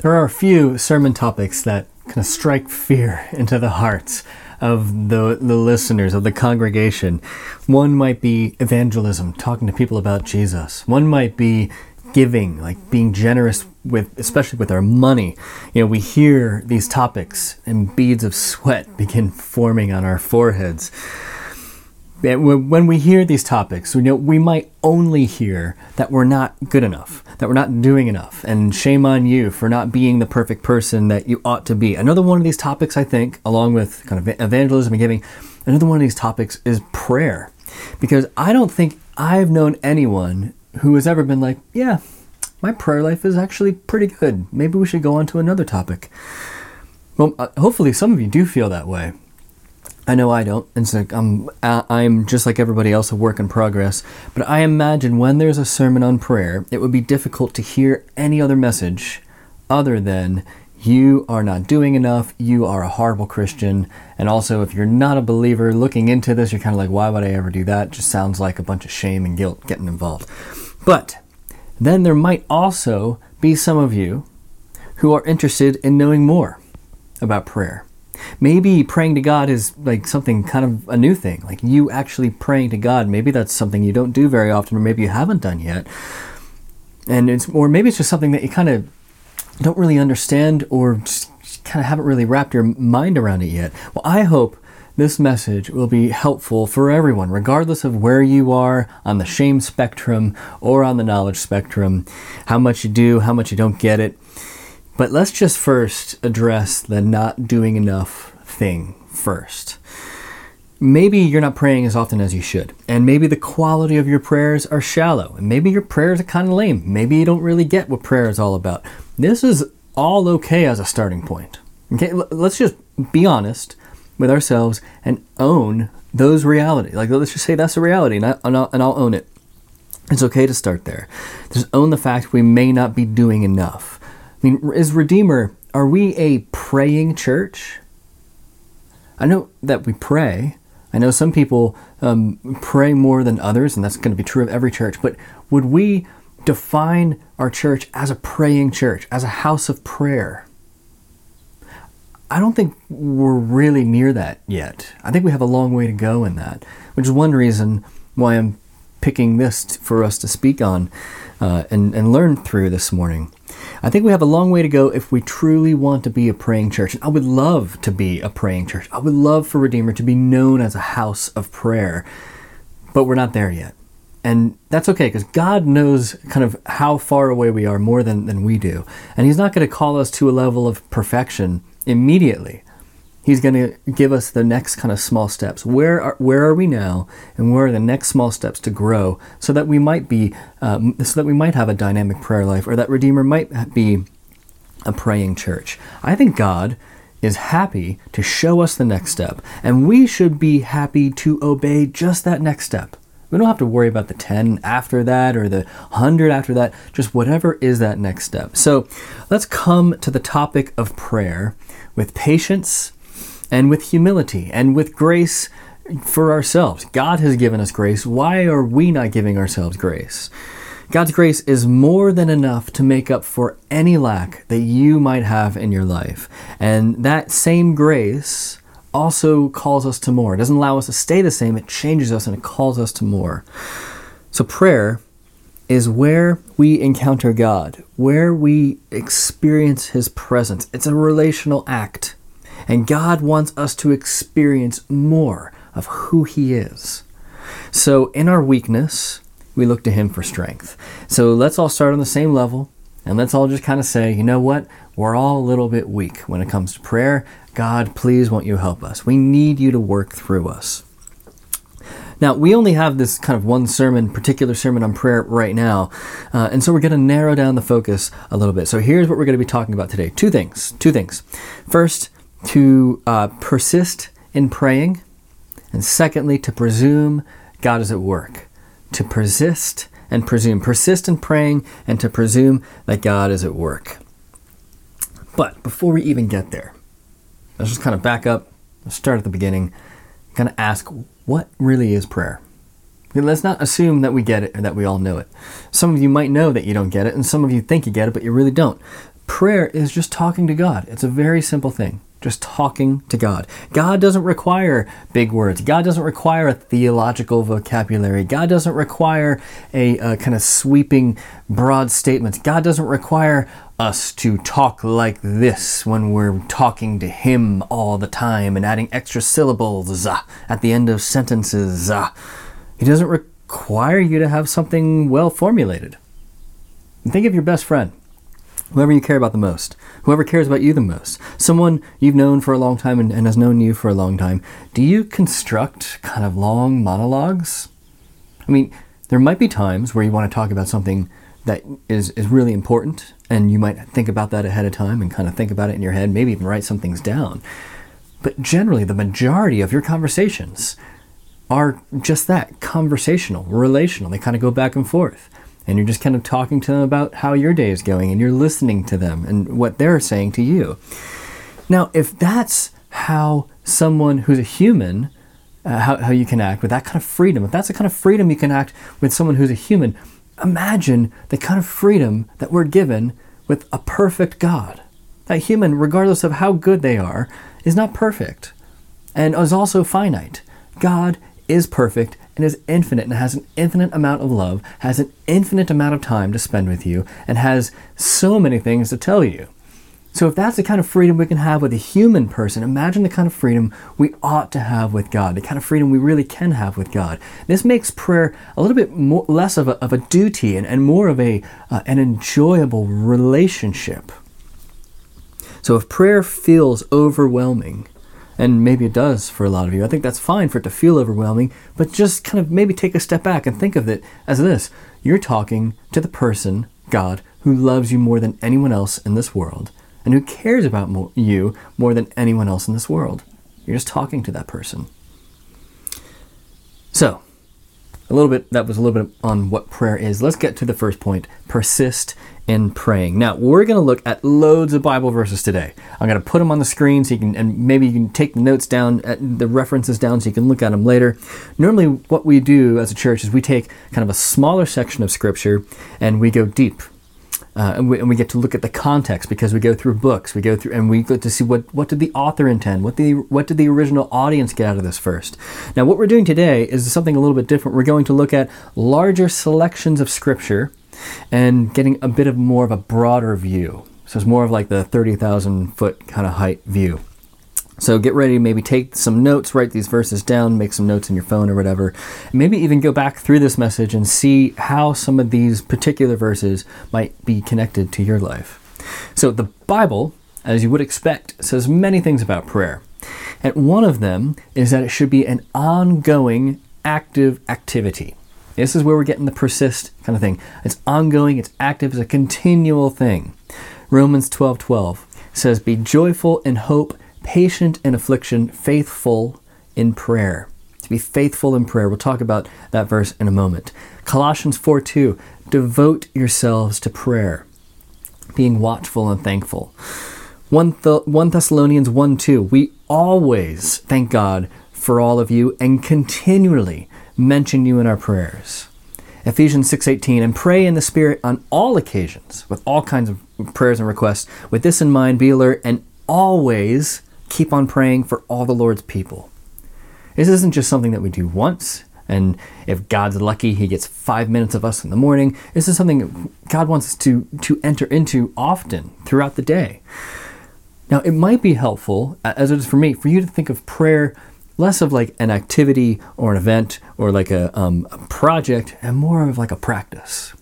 There are a few sermon topics that kind of strike fear into the hearts of the, the listeners, of the congregation. One might be evangelism, talking to people about Jesus. One might be giving, like being generous with, especially with our money. You know, we hear these topics and beads of sweat begin forming on our foreheads when we hear these topics, you know, we might only hear that we're not good enough, that we're not doing enough, and shame on you for not being the perfect person that you ought to be. Another one of these topics, I think, along with kind of evangelism and giving, another one of these topics is prayer. Because I don't think I've known anyone who has ever been like, yeah, my prayer life is actually pretty good. Maybe we should go on to another topic. Well, uh, hopefully some of you do feel that way. I know I don't. And so I'm, I'm just like everybody else, a work in progress. But I imagine when there's a sermon on prayer, it would be difficult to hear any other message other than you are not doing enough, you are a horrible Christian. And also, if you're not a believer looking into this, you're kind of like, why would I ever do that? Just sounds like a bunch of shame and guilt getting involved. But then there might also be some of you who are interested in knowing more about prayer. Maybe praying to God is like something kind of a new thing, like you actually praying to God. Maybe that's something you don't do very often, or maybe you haven't done yet. And it's, or maybe it's just something that you kind of don't really understand, or just kind of haven't really wrapped your mind around it yet. Well, I hope this message will be helpful for everyone, regardless of where you are on the shame spectrum or on the knowledge spectrum, how much you do, how much you don't get it. But let's just first address the not doing enough thing first. Maybe you're not praying as often as you should, and maybe the quality of your prayers are shallow, and maybe your prayers are kind of lame. Maybe you don't really get what prayer is all about. This is all okay as a starting point. Okay, let's just be honest with ourselves and own those realities. Like, let's just say that's a reality, and, I, and, I'll, and I'll own it. It's okay to start there. Just own the fact we may not be doing enough. I mean, is Redeemer, are we a praying church? I know that we pray. I know some people um, pray more than others, and that's going to be true of every church. But would we define our church as a praying church, as a house of prayer? I don't think we're really near that yet. I think we have a long way to go in that, which is one reason why I'm picking this for us to speak on uh, and, and learn through this morning. I think we have a long way to go if we truly want to be a praying church. I would love to be a praying church. I would love for Redeemer to be known as a house of prayer, but we're not there yet. And that's okay because God knows kind of how far away we are more than, than we do. And He's not going to call us to a level of perfection immediately. He's going to give us the next kind of small steps. Where are, where are we now, and where are the next small steps to grow, so that we might be, um, so that we might have a dynamic prayer life, or that Redeemer might be a praying church. I think God is happy to show us the next step, and we should be happy to obey just that next step. We don't have to worry about the 10 after that or the 100 after that, just whatever is that next step. So let's come to the topic of prayer with patience and with humility and with grace for ourselves. God has given us grace. Why are we not giving ourselves grace? God's grace is more than enough to make up for any lack that you might have in your life. And that same grace also calls us to more. It doesn't allow us to stay the same, it changes us and it calls us to more. So, prayer is where we encounter God, where we experience His presence. It's a relational act. And God wants us to experience more of who He is. So, in our weakness, we look to Him for strength. So, let's all start on the same level and let's all just kind of say, you know what? We're all a little bit weak when it comes to prayer. God, please won't you help us? We need you to work through us. Now, we only have this kind of one sermon, particular sermon on prayer right now, uh, and so we're going to narrow down the focus a little bit. So here's what we're going to be talking about today two things. Two things. First, to uh, persist in praying, and secondly, to presume God is at work. To persist and presume. Persist in praying and to presume that God is at work. But before we even get there, let's just kind of back up, start at the beginning, kind of ask what really is prayer? Let's not assume that we get it or that we all know it. Some of you might know that you don't get it, and some of you think you get it, but you really don't. prayer is just talking to God. It's a very simple thing just talking to God. God doesn't require big words. God doesn't require a theological vocabulary. God doesn't require a, a kind of sweeping, broad statements. God doesn't require us to talk like this when we're talking to Him all the time and adding extra syllables uh, at the end of sentences. Uh. He doesn't require you to have something well formulated. Think of your best friend whoever you care about the most, whoever cares about you the most, someone you've known for a long time and, and, has known you for a long time, do you construct kind of long monologues? I mean, there might be times where you want to talk about something that is, is really important, and you might think about that ahead of time and kind of think about it in your head, maybe even write some things down. But generally, the majority of your conversations are just that conversational, relational. They kind of go back and forth and you're just kind of talking to them about how your day is going and you're listening to them and what they're saying to you. Now, if that's how someone who's a human, uh, how, how you can act with that kind of freedom, if that's the kind of freedom you can act with someone who's a human, imagine the kind of freedom that we're given with a perfect God. That human, regardless of how good they are, is not perfect and is also finite. God is perfect and is infinite and has an infinite amount of love, has an infinite amount of time to spend with you, and has so many things to tell you. So, if that's the kind of freedom we can have with a human person, imagine the kind of freedom we ought to have with God, the kind of freedom we really can have with God. This makes prayer a little bit more, less of a, of a duty and, and more of a, uh, an enjoyable relationship. So, if prayer feels overwhelming, and maybe it does for a lot of you. I think that's fine for it to feel overwhelming, but just kind of maybe take a step back and think of it as this you're talking to the person, God, who loves you more than anyone else in this world and who cares about mo- you more than anyone else in this world. You're just talking to that person. So, a little bit that was a little bit on what prayer is. Let's get to the first point. Persist in praying. Now, we're going to look at loads of Bible verses today. I'm going to put them on the screen so you can, and maybe you can take the notes down, uh, the references down so you can look at them later. Normally, what we do as a church is we take kind of a smaller section of Scripture and we go deep. Uh, and, we, and, we, get to look at the context because we go through books, we go through, and we get to see what, what did the author intend, what the what did the original audience get out of this first. Now, what we're doing today is something a little bit different. We're going to look at larger selections of scripture and getting a bit of more of a broader view. So it's more of like the 30,000 foot kind of height view. So get ready to maybe take some notes, write these verses down, make some notes in your phone or whatever. maybe even go back through this message and see how some of these particular verses might be connected to your life. So the Bible, as you would expect, says many things about prayer. And one of them is that it should be an ongoing, active activity. This is where we're getting the persist kind of thing. It's ongoing, it's active, it's a continual thing. Romans 12 12 says, Be joyful in hope, patient in affliction, faithful in prayer. To be faithful in prayer. We'll talk about that verse in a moment. Colossians 4 2, devote yourselves to prayer, being watchful and thankful. 1, Th- 1 Thessalonians 1 2, we always thank God for all of you and continually mention you in our prayers. Ephesians 6:18 and pray in the spirit on all occasions with all kinds of prayers and requests. With this in mind, be alert and always keep on praying for all the Lord's people. This isn't just something that we do once, and if God's lucky, He gets five minutes of us in the morning. This is something God wants us to, to enter into often throughout the day. Now, it might be helpful, as it is for me, for you to think of prayer less of like an activity or an event or like a, um, a project and more of like a practice.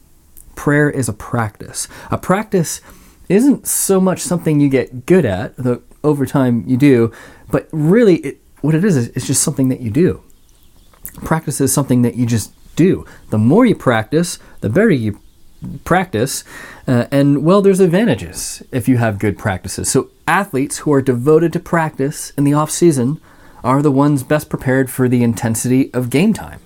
Prayer is a practice. A practice isn't so much something you get good at, though over time you do, but really it, what it is is it's just something that you do. Practice is something that you just do. The more you practice, the better you practice. Uh, and well, there's advantages if you have good practices. So athletes who are devoted to practice in the off season are the ones best prepared for the intensity of game time.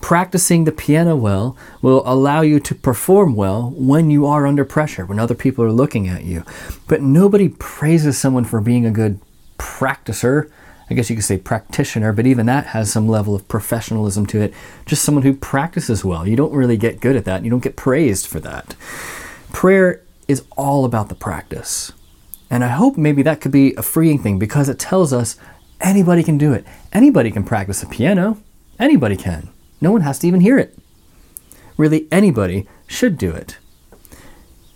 Practicing the piano well will allow you to perform well when you are under pressure, when other people are looking at you. But nobody praises someone for being a good practicer. I guess you could say practitioner, but even that has some level of professionalism to it. Just someone who practices well. You don't really get good at that. You don't get praised for that. Prayer is all about the practice. And I hope maybe that could be a freeing thing because it tells us anybody can do it. Anybody can practice the piano. Anybody can. No one has to even hear it. Really, anybody should do it.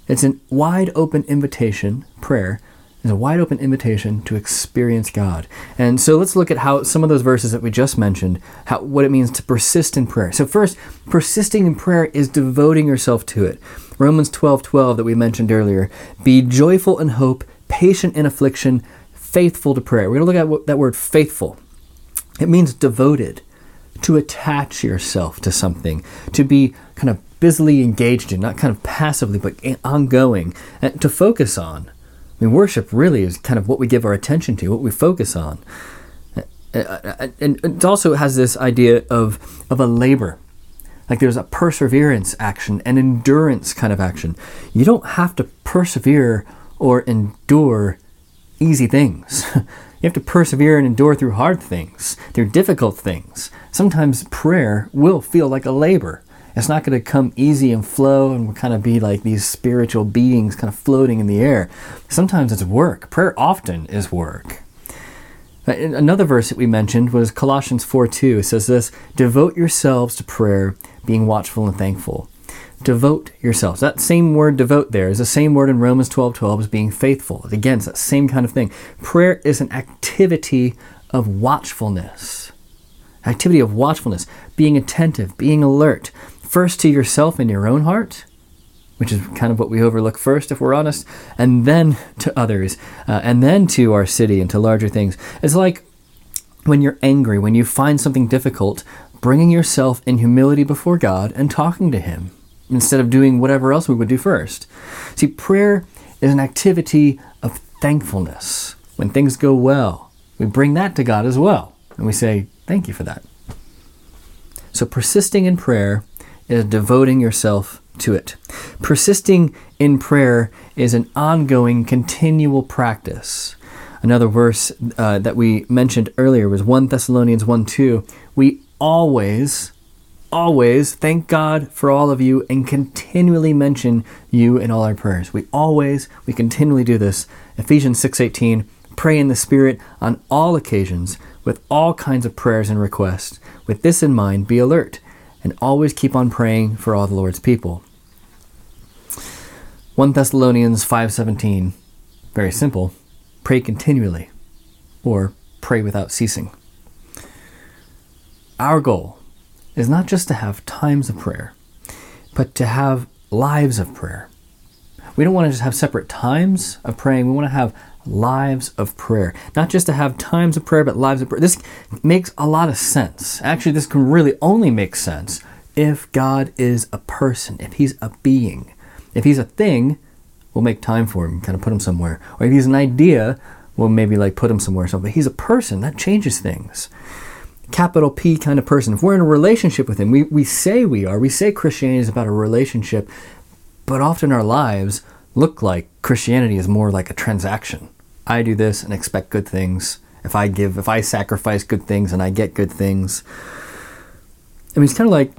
It's a wide open invitation, prayer is a wide open invitation to experience God. And so let's look at how some of those verses that we just mentioned, how what it means to persist in prayer. So first, persisting in prayer is devoting yourself to it. Romans 12, 12 that we mentioned earlier. Be joyful in hope, patient in affliction, faithful to prayer. We're going to look at that word faithful. It means devoted, to attach yourself to something, to be kind of busily engaged in, not kind of passively, but ongoing, and to focus on. I mean, worship really is kind of what we give our attention to, what we focus on. And it also has this idea of, of a labor. Like there's a perseverance action, an endurance kind of action. You don't have to persevere or endure easy things. You have to persevere and endure through hard things, through difficult things. Sometimes prayer will feel like a labor. It's not going to come easy and flow and we'll kind of be like these spiritual beings kind of floating in the air. Sometimes it's work. Prayer often is work. Uh, another verse that we mentioned was Colossians 4 2. It says this Devote yourselves to prayer, being watchful and thankful. Devote yourselves. That same word devote there is the same word in Romans 12 12 as being faithful. Again, it's that same kind of thing. Prayer is an activity of watchfulness. Activity of watchfulness, being attentive, being alert, first to yourself in your own heart, which is kind of what we overlook first, if we're honest, and then to others, uh, and then to our city and to larger things. It's like when you're angry, when you find something difficult, bringing yourself in humility before God and talking to Him instead of doing whatever else we would do first. See, prayer is an activity of thankfulness. When things go well, we bring that to God as well, and we say, Thank you for that. So, persisting in prayer is devoting yourself to it. Persisting in prayer is an ongoing, continual practice. Another verse uh, that we mentioned earlier was 1 Thessalonians 1 2. We always, always thank God for all of you and continually mention you in all our prayers. We always, we continually do this. Ephesians 6:18, pray in the Spirit on all occasions with all kinds of prayers and requests. With this in mind, be alert and always keep on praying for all the Lord's people. 1 Thessalonians 5:17 very simple pray continually or pray without ceasing our goal is not just to have times of prayer but to have lives of prayer we don't want to just have separate times of praying we want to have lives of prayer. Not just to have times of prayer, but lives of prayer. This makes a lot of sense. Actually, this can really only make sense if God is a person, if He's a being. If He's a thing, we'll make time for Him, kind of put Him somewhere. Or if He's an idea, we'll maybe like put Him somewhere. So, but He's a person, that changes things. Capital P kind of person. If we're in a relationship with Him, we, we say we are. We say Christianity is about a relationship, but often our lives look like Christianity is more like a transaction. I do this and expect good things. If I give, if I sacrifice good things and I get good things. I mean, it's kind of like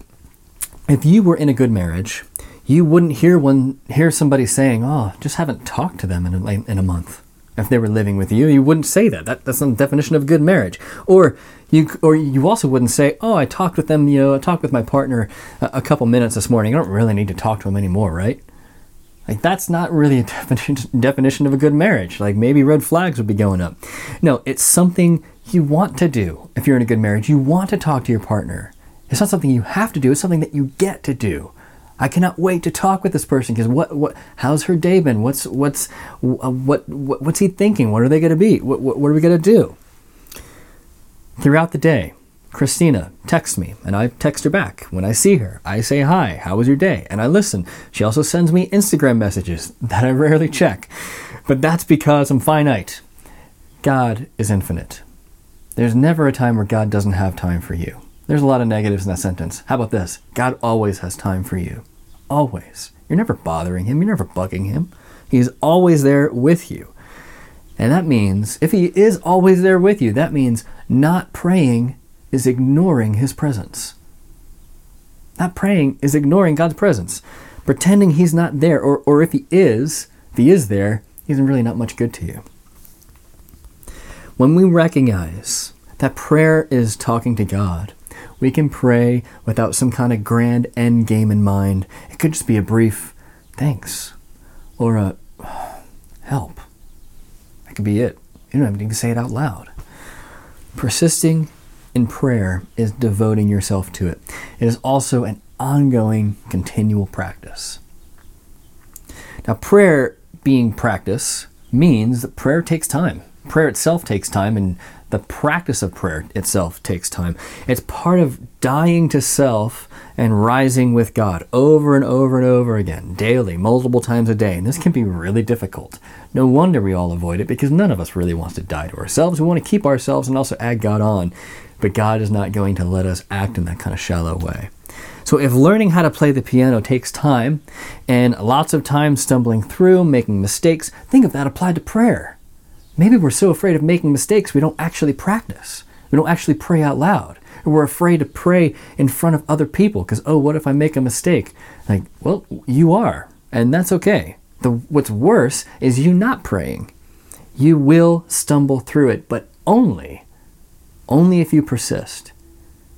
if you were in a good marriage, you wouldn't hear one hear somebody saying, "Oh, just haven't talked to them in a, in a month." If they were living with you, you wouldn't say that. that. That's not the definition of good marriage. Or you, or you also wouldn't say, "Oh, I talked with them. You know, I talked with my partner a, a couple minutes this morning. I don't really need to talk to him anymore, right?" Like that's not really a definition definition of a good marriage. Like maybe red flags would be going up. No, it's something you want to do. If you're in a good marriage, you want to talk to your partner. It's not something you have to do. It's something that you get to do. I cannot wait to talk with this person because what what how's her day been? What's what's uh, what, what what's he thinking? What are they going to be? What, what what are we going to do? Throughout the day, Christina texts me, and I text her back. When I see her, I say hi, how was your day? And I listen. She also sends me Instagram messages that I rarely check, but that's because I'm finite. God is infinite. There's never a time where God doesn't have time for you. There's a lot of negatives in that sentence. How about this? God always has time for you. Always. You're never bothering him, you're never bugging him. He's always there with you. And that means, if he is always there with you, that means not praying is ignoring his presence. Not praying is ignoring God's presence. pretending he's not there, or, or if he is, if he is there, he's really not much good to you. When we recognize that prayer is talking to God, we can pray without some kind of grand end game in mind. It could just be a brief thanks or a help. That could be it. You don't even need to say it out loud. Persisting in prayer is devoting yourself to it. It is also an ongoing, continual practice. Now, prayer being practice means that prayer takes time. Prayer itself takes time, and the practice of prayer itself takes time. It's part of dying to self and rising with God over and over and over again, daily, multiple times a day. And this can be really difficult. No wonder we all avoid it because none of us really wants to die to ourselves. We want to keep ourselves and also add God on. But God is not going to let us act in that kind of shallow way. So, if learning how to play the piano takes time and lots of time stumbling through, making mistakes, think of that applied to prayer. Maybe we're so afraid of making mistakes we don't actually practice. We don't actually pray out loud. Or we're afraid to pray in front of other people because, oh, what if I make a mistake? Like, well, you are, and that's okay. The, what's worse is you not praying. You will stumble through it, but only, only if you persist.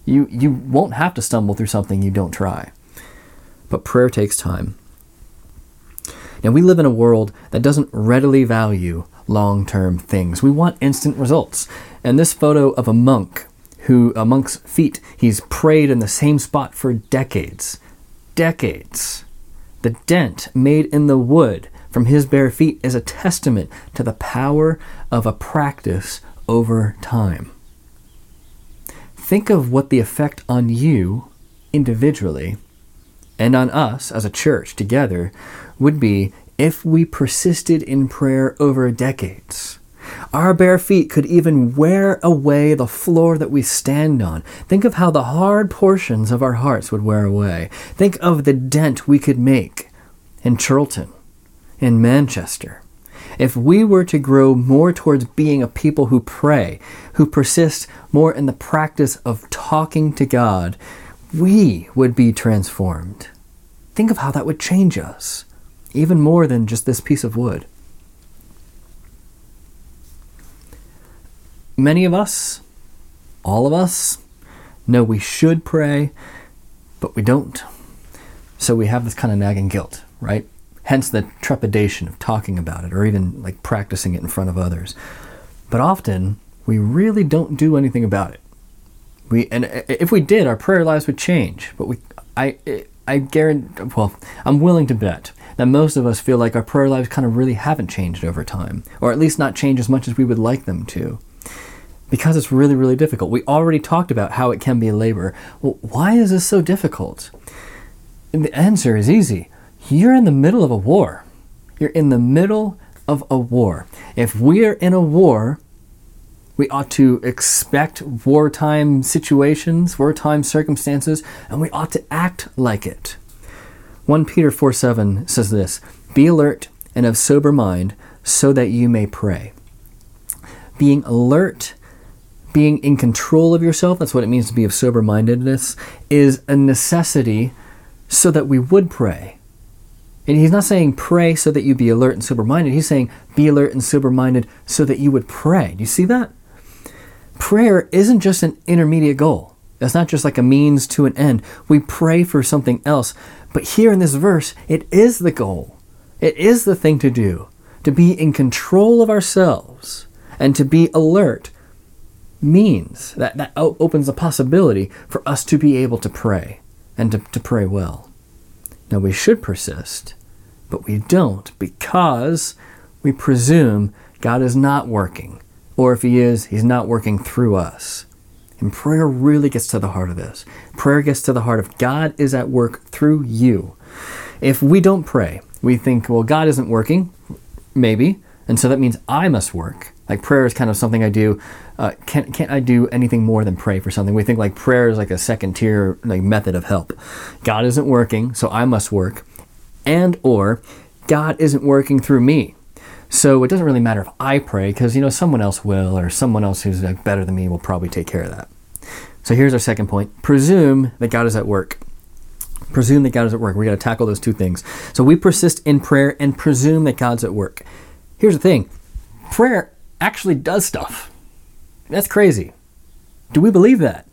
You, you won't have to stumble through something you don't try. But prayer takes time. Now, we live in a world that doesn't readily value long term things. We want instant results. And this photo of a monk who, a monk's feet, he's prayed in the same spot for decades. Decades. The dent made in the wood from his bare feet is a testament to the power of a practice over time. Think of what the effect on you individually and on us as a church together would be if we persisted in prayer over decades. Our bare feet could even wear away the floor that we stand on. Think of how the hard portions of our hearts would wear away. Think of the dent we could make in Chorlton, in Manchester. If we were to grow more towards being a people who pray, who persist more in the practice of talking to God, we would be transformed. Think of how that would change us even more than just this piece of wood. Many of us, all of us, know we should pray, but we don't. So we have this kind of nagging guilt, right? Hence the trepidation of talking about it or even like practicing it in front of others. But often we really don't do anything about it. We and if we did, our prayer lives would change. But we, I, I guarantee. Well, I'm willing to bet that most of us feel like our prayer lives kind of really haven't changed over time, or at least not changed as much as we would like them to. Because it's really, really difficult. We already talked about how it can be a labor. Well, why is this so difficult? And the answer is easy. You're in the middle of a war. You're in the middle of a war. If we are in a war, we ought to expect wartime situations, wartime circumstances, and we ought to act like it. 1 Peter 4 7 says this Be alert and of sober mind so that you may pray. Being alert, being in control of yourself, that's what it means to be of sober mindedness, is a necessity so that we would pray. And he's not saying pray so that you be alert and sober minded. He's saying be alert and sober minded so that you would pray. Do you see that? Prayer isn't just an intermediate goal. It's not just like a means to an end. We pray for something else. But here in this verse, it is the goal. It is the thing to do. To be in control of ourselves and to be alert means that that opens a possibility for us to be able to pray and to, to pray well. Now, we should persist, but we don't because we presume God is not working. Or if He is, He's not working through us. And prayer really gets to the heart of this. Prayer gets to the heart of God is at work through you. If we don't pray, we think, well, God isn't working, maybe, and so that means I must work. Like prayer is kind of something I do. Uh, can't can't I do anything more than pray for something? We think like prayer is like a second tier like method of help. God isn't working, so I must work, and or God isn't working through me. So it doesn't really matter if I pray because you know someone else will, or someone else who's like better than me will probably take care of that. So here's our second point: presume that God is at work. Presume that God is at work. We got to tackle those two things. So we persist in prayer and presume that God's at work. Here's the thing prayer actually does stuff. That's crazy. Do we believe that?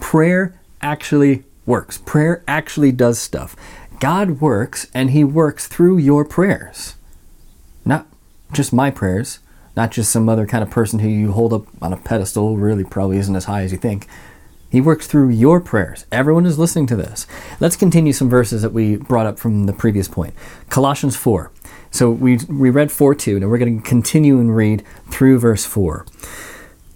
Prayer actually works. Prayer actually does stuff. God works and He works through your prayers. Not just my prayers, not just some other kind of person who you hold up on a pedestal, really probably isn't as high as you think. He works through your prayers. Everyone is listening to this. Let's continue some verses that we brought up from the previous point. Colossians 4. So we, we read 4 2. Now we're going to continue and read through verse 4.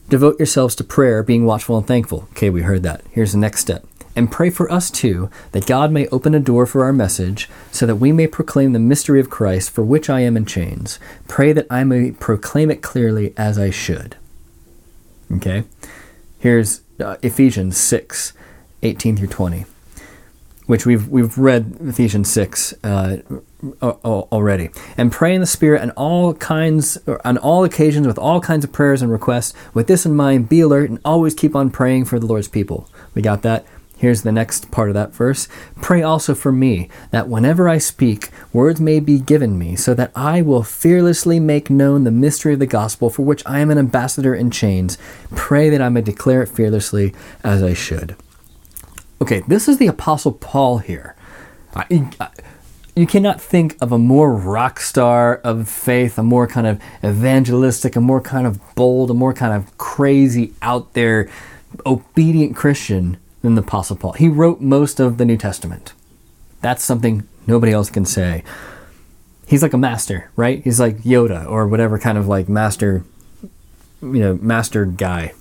Devote yourselves to prayer, being watchful and thankful. Okay, we heard that. Here's the next step. And pray for us too, that God may open a door for our message, so that we may proclaim the mystery of Christ, for which I am in chains. Pray that I may proclaim it clearly as I should. Okay? Here's uh, Ephesians 6 18 through 20 which we've we've read Ephesians six uh, already, and pray in the Spirit on all kinds on all occasions with all kinds of prayers and requests. With this in mind, be alert and always keep on praying for the Lord's people. We got that. Here's the next part of that verse. Pray also for me, that whenever I speak, words may be given me, so that I will fearlessly make known the mystery of the gospel, for which I am an ambassador in chains. Pray that I may declare it fearlessly as I should. Okay, this is the Apostle Paul here. I, I, you cannot think of a more rock star of faith, a more kind of evangelistic, a more kind of bold, a more kind of crazy, out there, obedient Christian than the Apostle Paul. He wrote most of the New Testament. That's something nobody else can say. He's like a master, right? He's like Yoda or whatever kind of like master, you know, master guy.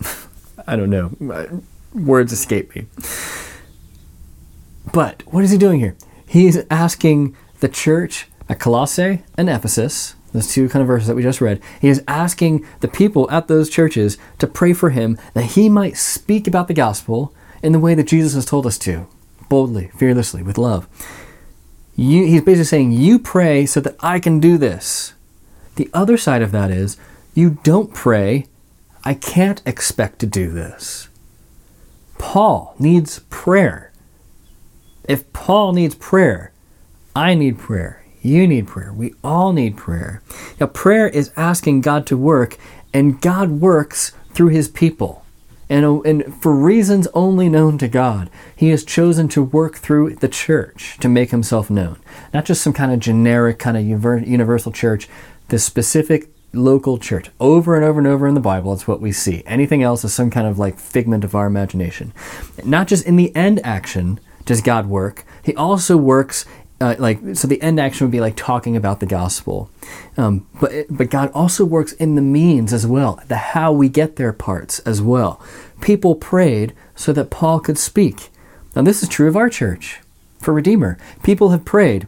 I don't know words escape me. But what is he doing here? He's asking the church at Colossae and Ephesus, those two kind of verses that we just read, he is asking the people at those churches to pray for him that he might speak about the gospel in the way that Jesus has told us to, boldly, fearlessly, with love. You, he's basically saying, You pray so that I can do this. The other side of that is, You don't pray, I can't expect to do this. Paul needs prayer. If Paul needs prayer, I need prayer. You need prayer. We all need prayer. Now, prayer is asking God to work, and God works through his people. And, and for reasons only known to God, he has chosen to work through the church to make himself known. Not just some kind of generic, kind of universal church, the specific local church. Over and over and over in the Bible, it's what we see. Anything else is some kind of like figment of our imagination. Not just in the end action does God work, He also works. Uh, like so, the end action would be like talking about the gospel, um, but but God also works in the means as well, the how we get there parts as well. People prayed so that Paul could speak. Now this is true of our church, for Redeemer. People have prayed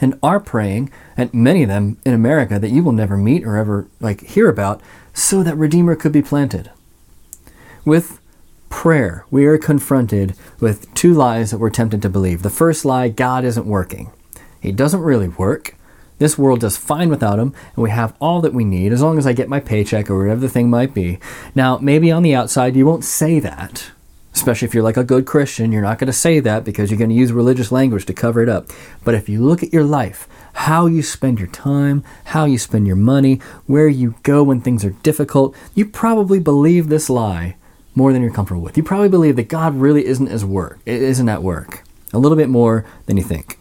and are praying, and many of them in America that you will never meet or ever like hear about, so that Redeemer could be planted. With prayer, we are confronted with two lies that we're tempted to believe. The first lie, God isn't working. He doesn't really work. This world does fine without him, and we have all that we need as long as I get my paycheck or whatever the thing might be. Now, maybe on the outside you won't say that, especially if you're like a good Christian, you're not going to say that because you're going to use religious language to cover it up. But if you look at your life, how you spend your time, how you spend your money, where you go when things are difficult, you probably believe this lie more than you're comfortable with. You probably believe that God really isn't as work, it isn't at work. A little bit more than you think.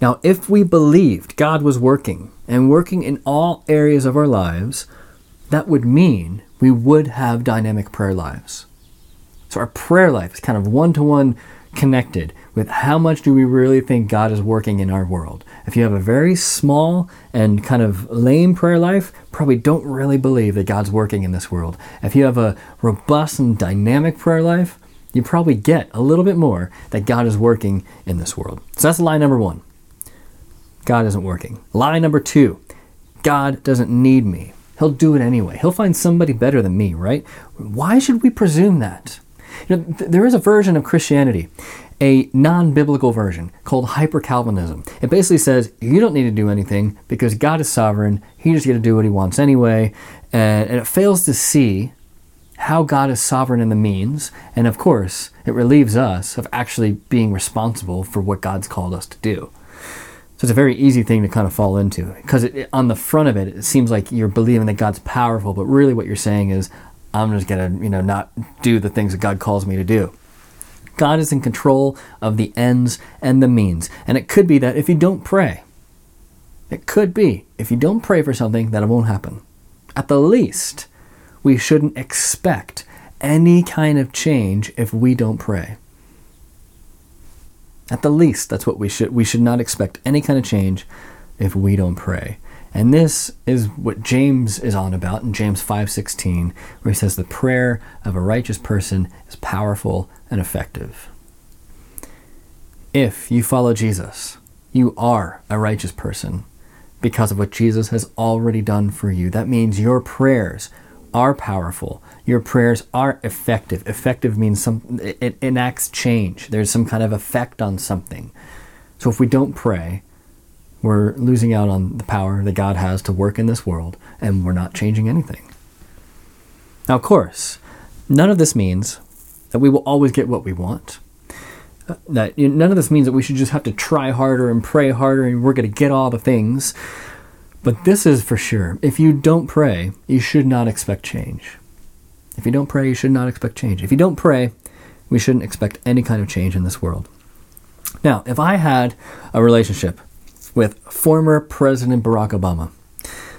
Now, if we believed God was working and working in all areas of our lives, that would mean we would have dynamic prayer lives. So our prayer life is kind of one to one connected with how much do we really think God is working in our world. If you have a very small and kind of lame prayer life, probably don't really believe that God's working in this world. If you have a robust and dynamic prayer life, you probably get a little bit more that God is working in this world. So that's lie number one. God isn't working. Lie number two God doesn't need me. He'll do it anyway. He'll find somebody better than me, right? Why should we presume that? You know, th- there is a version of Christianity, a non biblical version called hyper Calvinism. It basically says you don't need to do anything because God is sovereign. He just get to do what he wants anyway. And, and it fails to see how God is sovereign in the means, and of course, it relieves us of actually being responsible for what God's called us to do. So it's a very easy thing to kind of fall into because on the front of it, it seems like you're believing that God's powerful, but really what you're saying is, I'm just gonna, you know, not do the things that God calls me to do. God is in control of the ends and the means, and it could be that if you don't pray, it could be if you don't pray for something that it won't happen. At the least, we shouldn't expect any kind of change if we don't pray. At the least, that's what we should we should not expect any kind of change if we don't pray. And this is what James is on about in James 5:16, where he says the prayer of a righteous person is powerful and effective. If you follow Jesus, you are a righteous person because of what Jesus has already done for you. That means your prayers are powerful. Your prayers are effective. Effective means some it enacts change. There's some kind of effect on something. So if we don't pray, we're losing out on the power that God has to work in this world and we're not changing anything. Now, of course, none of this means that we will always get what we want. Uh, that none of this means that we should just have to try harder and pray harder and we're going to get all the things. But this is for sure. If you don't pray, you should not expect change. If you don't pray, you should not expect change. If you don't pray, we shouldn't expect any kind of change in this world. Now, if I had a relationship with former President Barack Obama,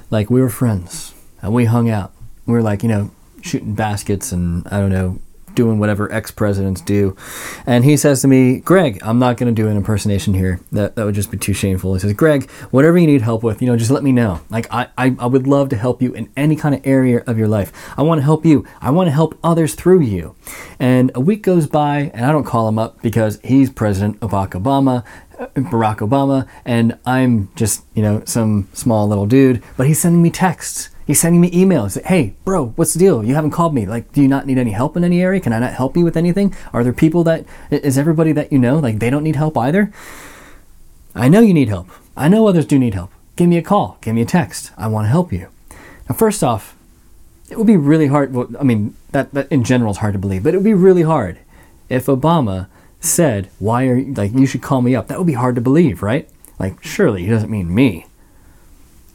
like we were friends and we hung out, we were like, you know, shooting baskets and I don't know, doing whatever ex presidents do. And he says to me, Greg, I'm not going to do an impersonation here. That, that would just be too shameful. He says, Greg, whatever you need help with, you know, just let me know. Like, I, I, I would love to help you in any kind of area of your life. I want to help you. I want to help others through you. And a week goes by, and I don't call him up because he's President Barack Obama. Barack Obama, and I'm just, you know, some small little dude, but he's sending me texts He's sending me emails. Hey, bro, what's the deal? You haven't called me. Like, do you not need any help in any area? Can I not help you with anything? Are there people that, is everybody that you know, like, they don't need help either? I know you need help. I know others do need help. Give me a call. Give me a text. I want to help you. Now, first off, it would be really hard. Well, I mean, that, that in general is hard to believe, but it would be really hard if Obama said, Why are you, like, you should call me up. That would be hard to believe, right? Like, surely he doesn't mean me.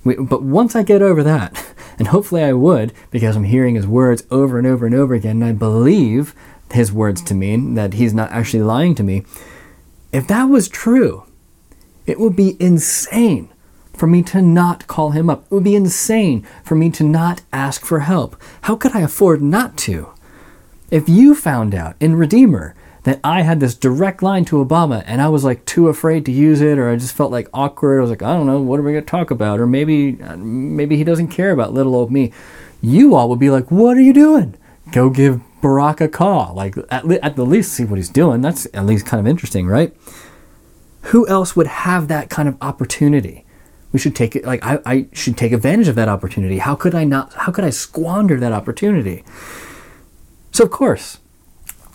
We, but once I get over that, and hopefully I would, because I'm hearing his words over and over and over again, and I believe his words to mean that he's not actually lying to me. If that was true, it would be insane for me to not call him up. It would be insane for me to not ask for help. How could I afford not to? If you found out in Redeemer that I had this direct line to Obama and I was like too afraid to use it or I just felt like awkward. I was like, I don't know, what are we going to talk about? Or maybe uh, maybe he doesn't care about little old me. You all would be like, "What are you doing? Go give Barack a call." Like at, le- at the least see what he's doing. That's at least kind of interesting, right? Who else would have that kind of opportunity? We should take it like I, I should take advantage of that opportunity. How could I not how could I squander that opportunity? So of course,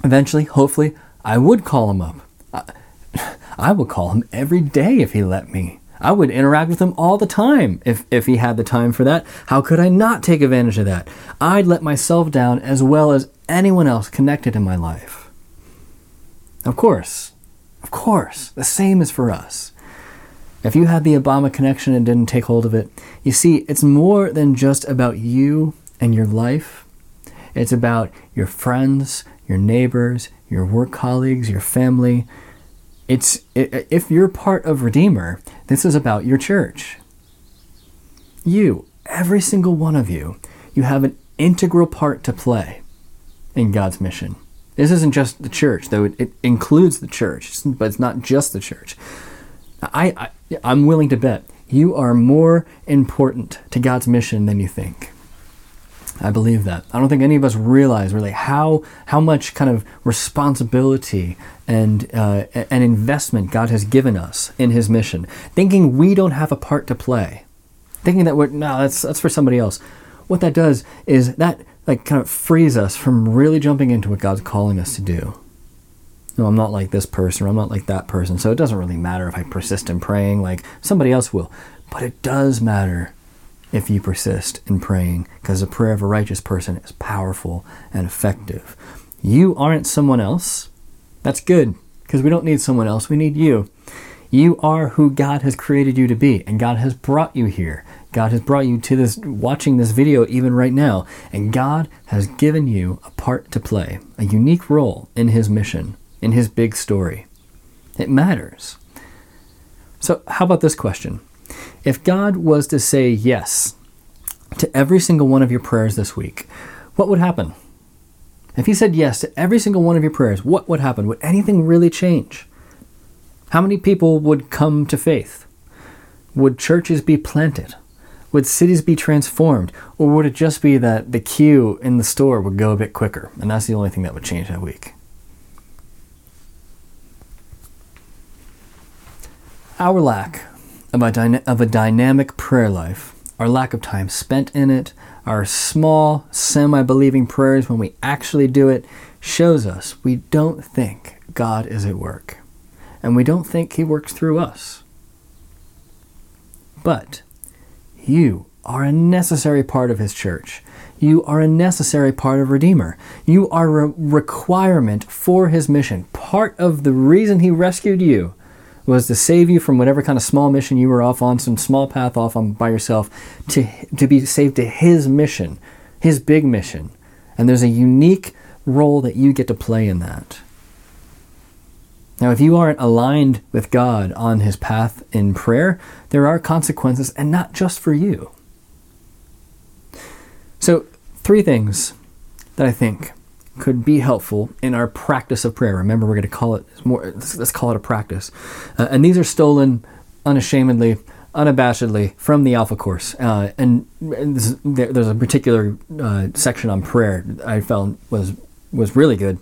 Eventually, hopefully, I would call him up. I, I would call him every day if he let me. I would interact with him all the time if, if he had the time for that. How could I not take advantage of that? I'd let myself down as well as anyone else connected in my life. Of course, of course, the same is for us. If you had the Obama connection and didn't take hold of it, you see, it's more than just about you and your life. It's about your friends, your neighbors, your work colleagues, your family. It's if you're part of Redeemer, this is about your church. You, every single one of you, you have an integral part to play in God's mission. This isn't just the church, though it, includes the church, but it's not just the church. I, I I'm willing to bet you are more important to God's mission than you think. I believe that. I don't think any of us realize really how how much kind of responsibility and uh, an investment God has given us in His mission. Thinking we don't have a part to play, thinking that we're no, that's that's for somebody else. What that does is that like kind of frees us from really jumping into what God's calling us to do. No, I'm not like this person, or I'm not like that person, so it doesn't really matter if I persist in praying like somebody else will. But it does matter if you persist in praying, because the prayer of a righteous person is powerful and effective. You aren't someone else. That's good, because we don't need someone else. We need you. You are who God has created you to be, and God has brought you here. God has brought you to this, watching this video even right now, and God has given you a part to play, a unique role in His mission, in His big story. It matters. So, how about this question? If God was to say yes to every single one of your prayers this week, what would happen? If He said yes to every single one of your prayers, what would happen? Would anything really change? How many people would come to faith? Would churches be planted? Would cities be transformed? Or would it just be that the queue in the store would go a bit quicker? And that's the only thing that would change that week. Our lack of a, dyna- of a dynamic prayer life, our lack of time spent in it, our small, semi believing prayers when we actually do it, shows us we don't think God is at work. And we don't think He works through us. But you are a necessary part of His church. You are a necessary part of Redeemer. You are a requirement for His mission. Part of the reason He rescued you was to save you from whatever kind of small mission you were off on, some small path off on by yourself, to, to be saved to His mission, His big mission. And there's a unique role that you get to play in that. Now, if you aren't aligned with God on His path in prayer, there are consequences, and not just for you. So, three things that I think could be helpful in our practice of prayer. Remember, we're going to call it more. Let's call it a practice. Uh, and these are stolen unashamedly, unabashedly from the Alpha Course. Uh, and, and is, there, there's a particular uh, section on prayer I found was was really good.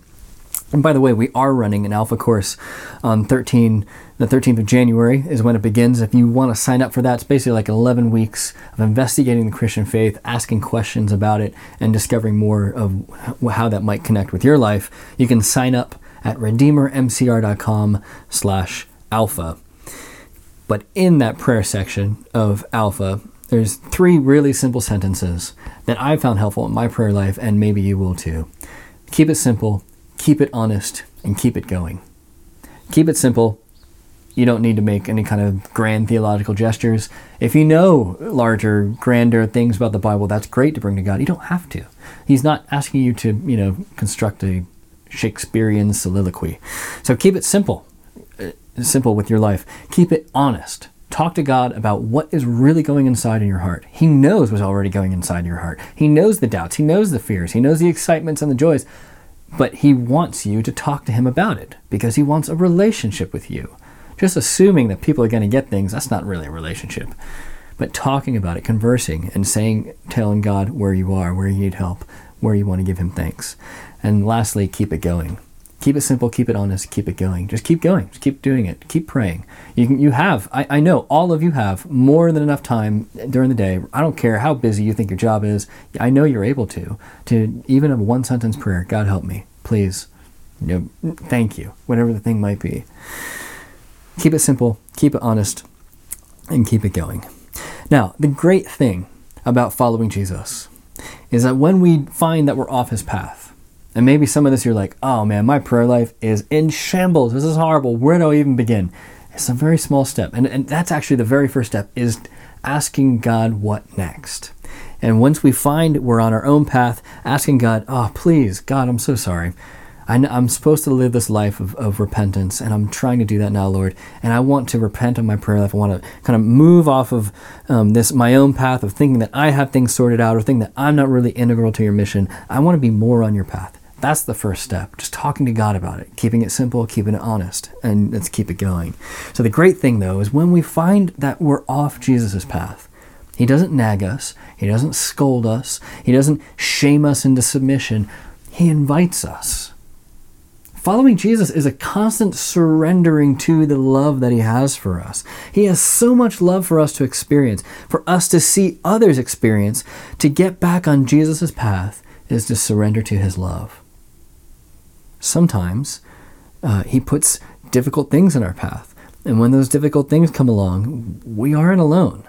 And by the way, we are running an alpha course on 13, the 13th of January is when it begins. If you want to sign up for that, it's basically like 11 weeks of investigating the Christian faith, asking questions about it, and discovering more of how that might connect with your life. You can sign up at redeemermcr.com slash alpha. But in that prayer section of alpha, there's three really simple sentences that I found helpful in my prayer life, and maybe you will too. Keep it simple keep it honest and keep it going. Keep it simple. You don't need to make any kind of grand theological gestures. If you know larger, grander things about the Bible, that's great to bring to God. You don't have to. He's not asking you to, you know, construct a Shakespearean soliloquy. So keep it simple. Uh, simple with your life. Keep it honest. Talk to God about what is really going inside in your heart. He knows what's already going inside your heart. He knows the doubts. He knows the fears. He knows the excitements and the joys. But he wants you to talk to him about it because he wants a relationship with you. Just assuming that people are going to get things, that's not really a relationship. But talking about it, conversing, and saying, telling God where you are, where you need help, where you want to give him thanks. And lastly, keep it going. Keep it simple, keep it honest, keep it going. Just keep going, just keep doing it, keep praying. You, can, you have, I, I know all of you have more than enough time during the day. I don't care how busy you think your job is, I know you're able to, to even a one sentence prayer God help me, please, you know, thank you, whatever the thing might be. Keep it simple, keep it honest, and keep it going. Now, the great thing about following Jesus is that when we find that we're off his path, and maybe some of this you're like, oh man, my prayer life is in shambles. This is horrible. Where do I even begin? It's a very small step. And, and that's actually the very first step is asking God what next. And once we find we're on our own path, asking God, oh, please, God, I'm so sorry. I am supposed to live this life of, of repentance, and I'm trying to do that now, Lord. And I want to repent of my prayer life. I want to kind of move off of um, this my own path of thinking that I have things sorted out or thinking that I'm not really integral to your mission. I want to be more on your path. That's the first step. Just talking to God about it, keeping it simple, keeping it honest, and let's keep it going. So the great thing though is when we find that we're off Jesus' path, he doesn't nag us, he doesn't scold us, he doesn't shame us into submission. He invites us. Following Jesus is a constant surrendering to the love that He has for us. He has so much love for us to experience, for us to see others experience. To get back on Jesus' path is to surrender to His love sometimes uh, He puts difficult things in our path. And when those difficult things come along, we aren't alone.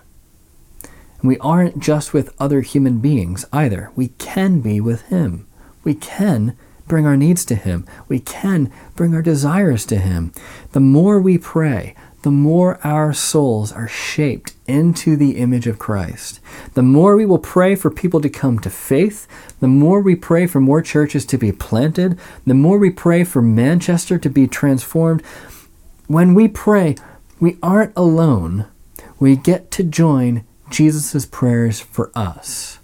we aren't just with other human beings either. We can be with Him. We can bring our needs to Him. We can bring our desires to Him. The more we pray, the more our souls are shaped into the image of Christ. The more we will pray for people to come to faith, the more we pray for more churches to be planted, the more we pray for Manchester to be transformed. When we pray, we aren't alone. We get to join Jesus' prayers for us.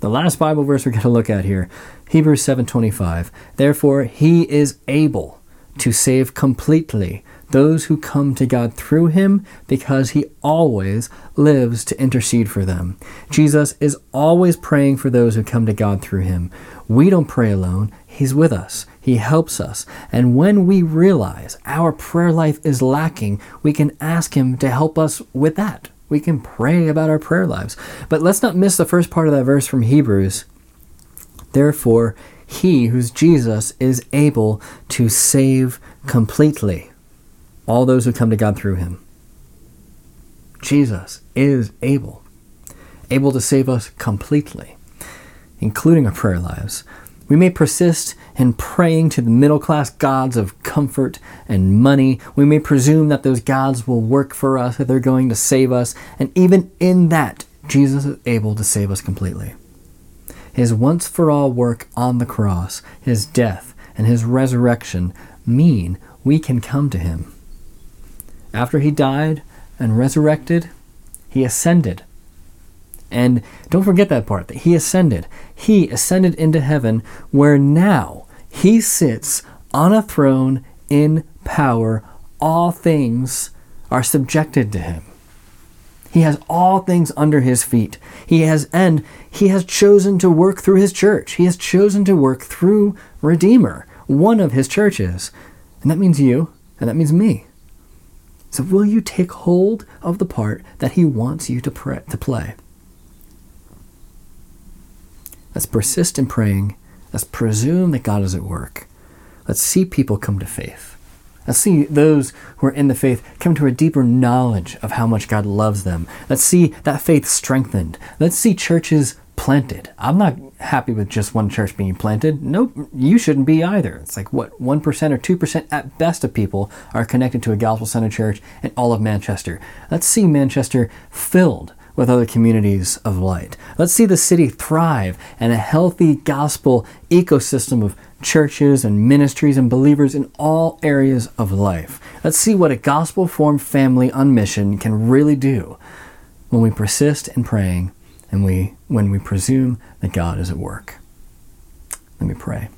The last Bible verse we're going to look at here, Hebrews 7:25. Therefore he is able to save completely those who come to God through him because he always lives to intercede for them. Jesus is always praying for those who come to God through him. We don't pray alone, he's with us. He helps us. And when we realize our prayer life is lacking, we can ask him to help us with that. We can pray about our prayer lives. But let's not miss the first part of that verse from Hebrews. Therefore, he, who's Jesus, is able to save completely all those who come to God through him. Jesus is able, able to save us completely, including our prayer lives. We may persist in praying to the middle class gods of comfort and money. We may presume that those gods will work for us, that they're going to save us, and even in that, Jesus is able to save us completely. His once for all work on the cross, his death, and his resurrection mean we can come to him. After he died and resurrected, he ascended. And don't forget that part that he ascended. He ascended into heaven where now he sits on a throne in power. All things are subjected to him. He has all things under his feet. He has and he has chosen to work through his church. He has chosen to work through Redeemer, one of his churches. And that means you, and that means me. So, will you take hold of the part that He wants you to, pray, to play? Let's persist in praying. Let's presume that God is at work. Let's see people come to faith. Let's see those who are in the faith come to a deeper knowledge of how much God loves them. Let's see that faith strengthened. Let's see churches planted. I'm not happy with just one church being planted. Nope, you shouldn't be either. It's like what 1% or 2% at best of people are connected to a gospel centered church in all of Manchester. Let's see Manchester filled with other communities of light. Let's see the city thrive and a healthy gospel ecosystem of churches and ministries and believers in all areas of life. Let's see what a gospel formed family on mission can really do when we persist in praying and we when we presume that God is at work. Let me pray.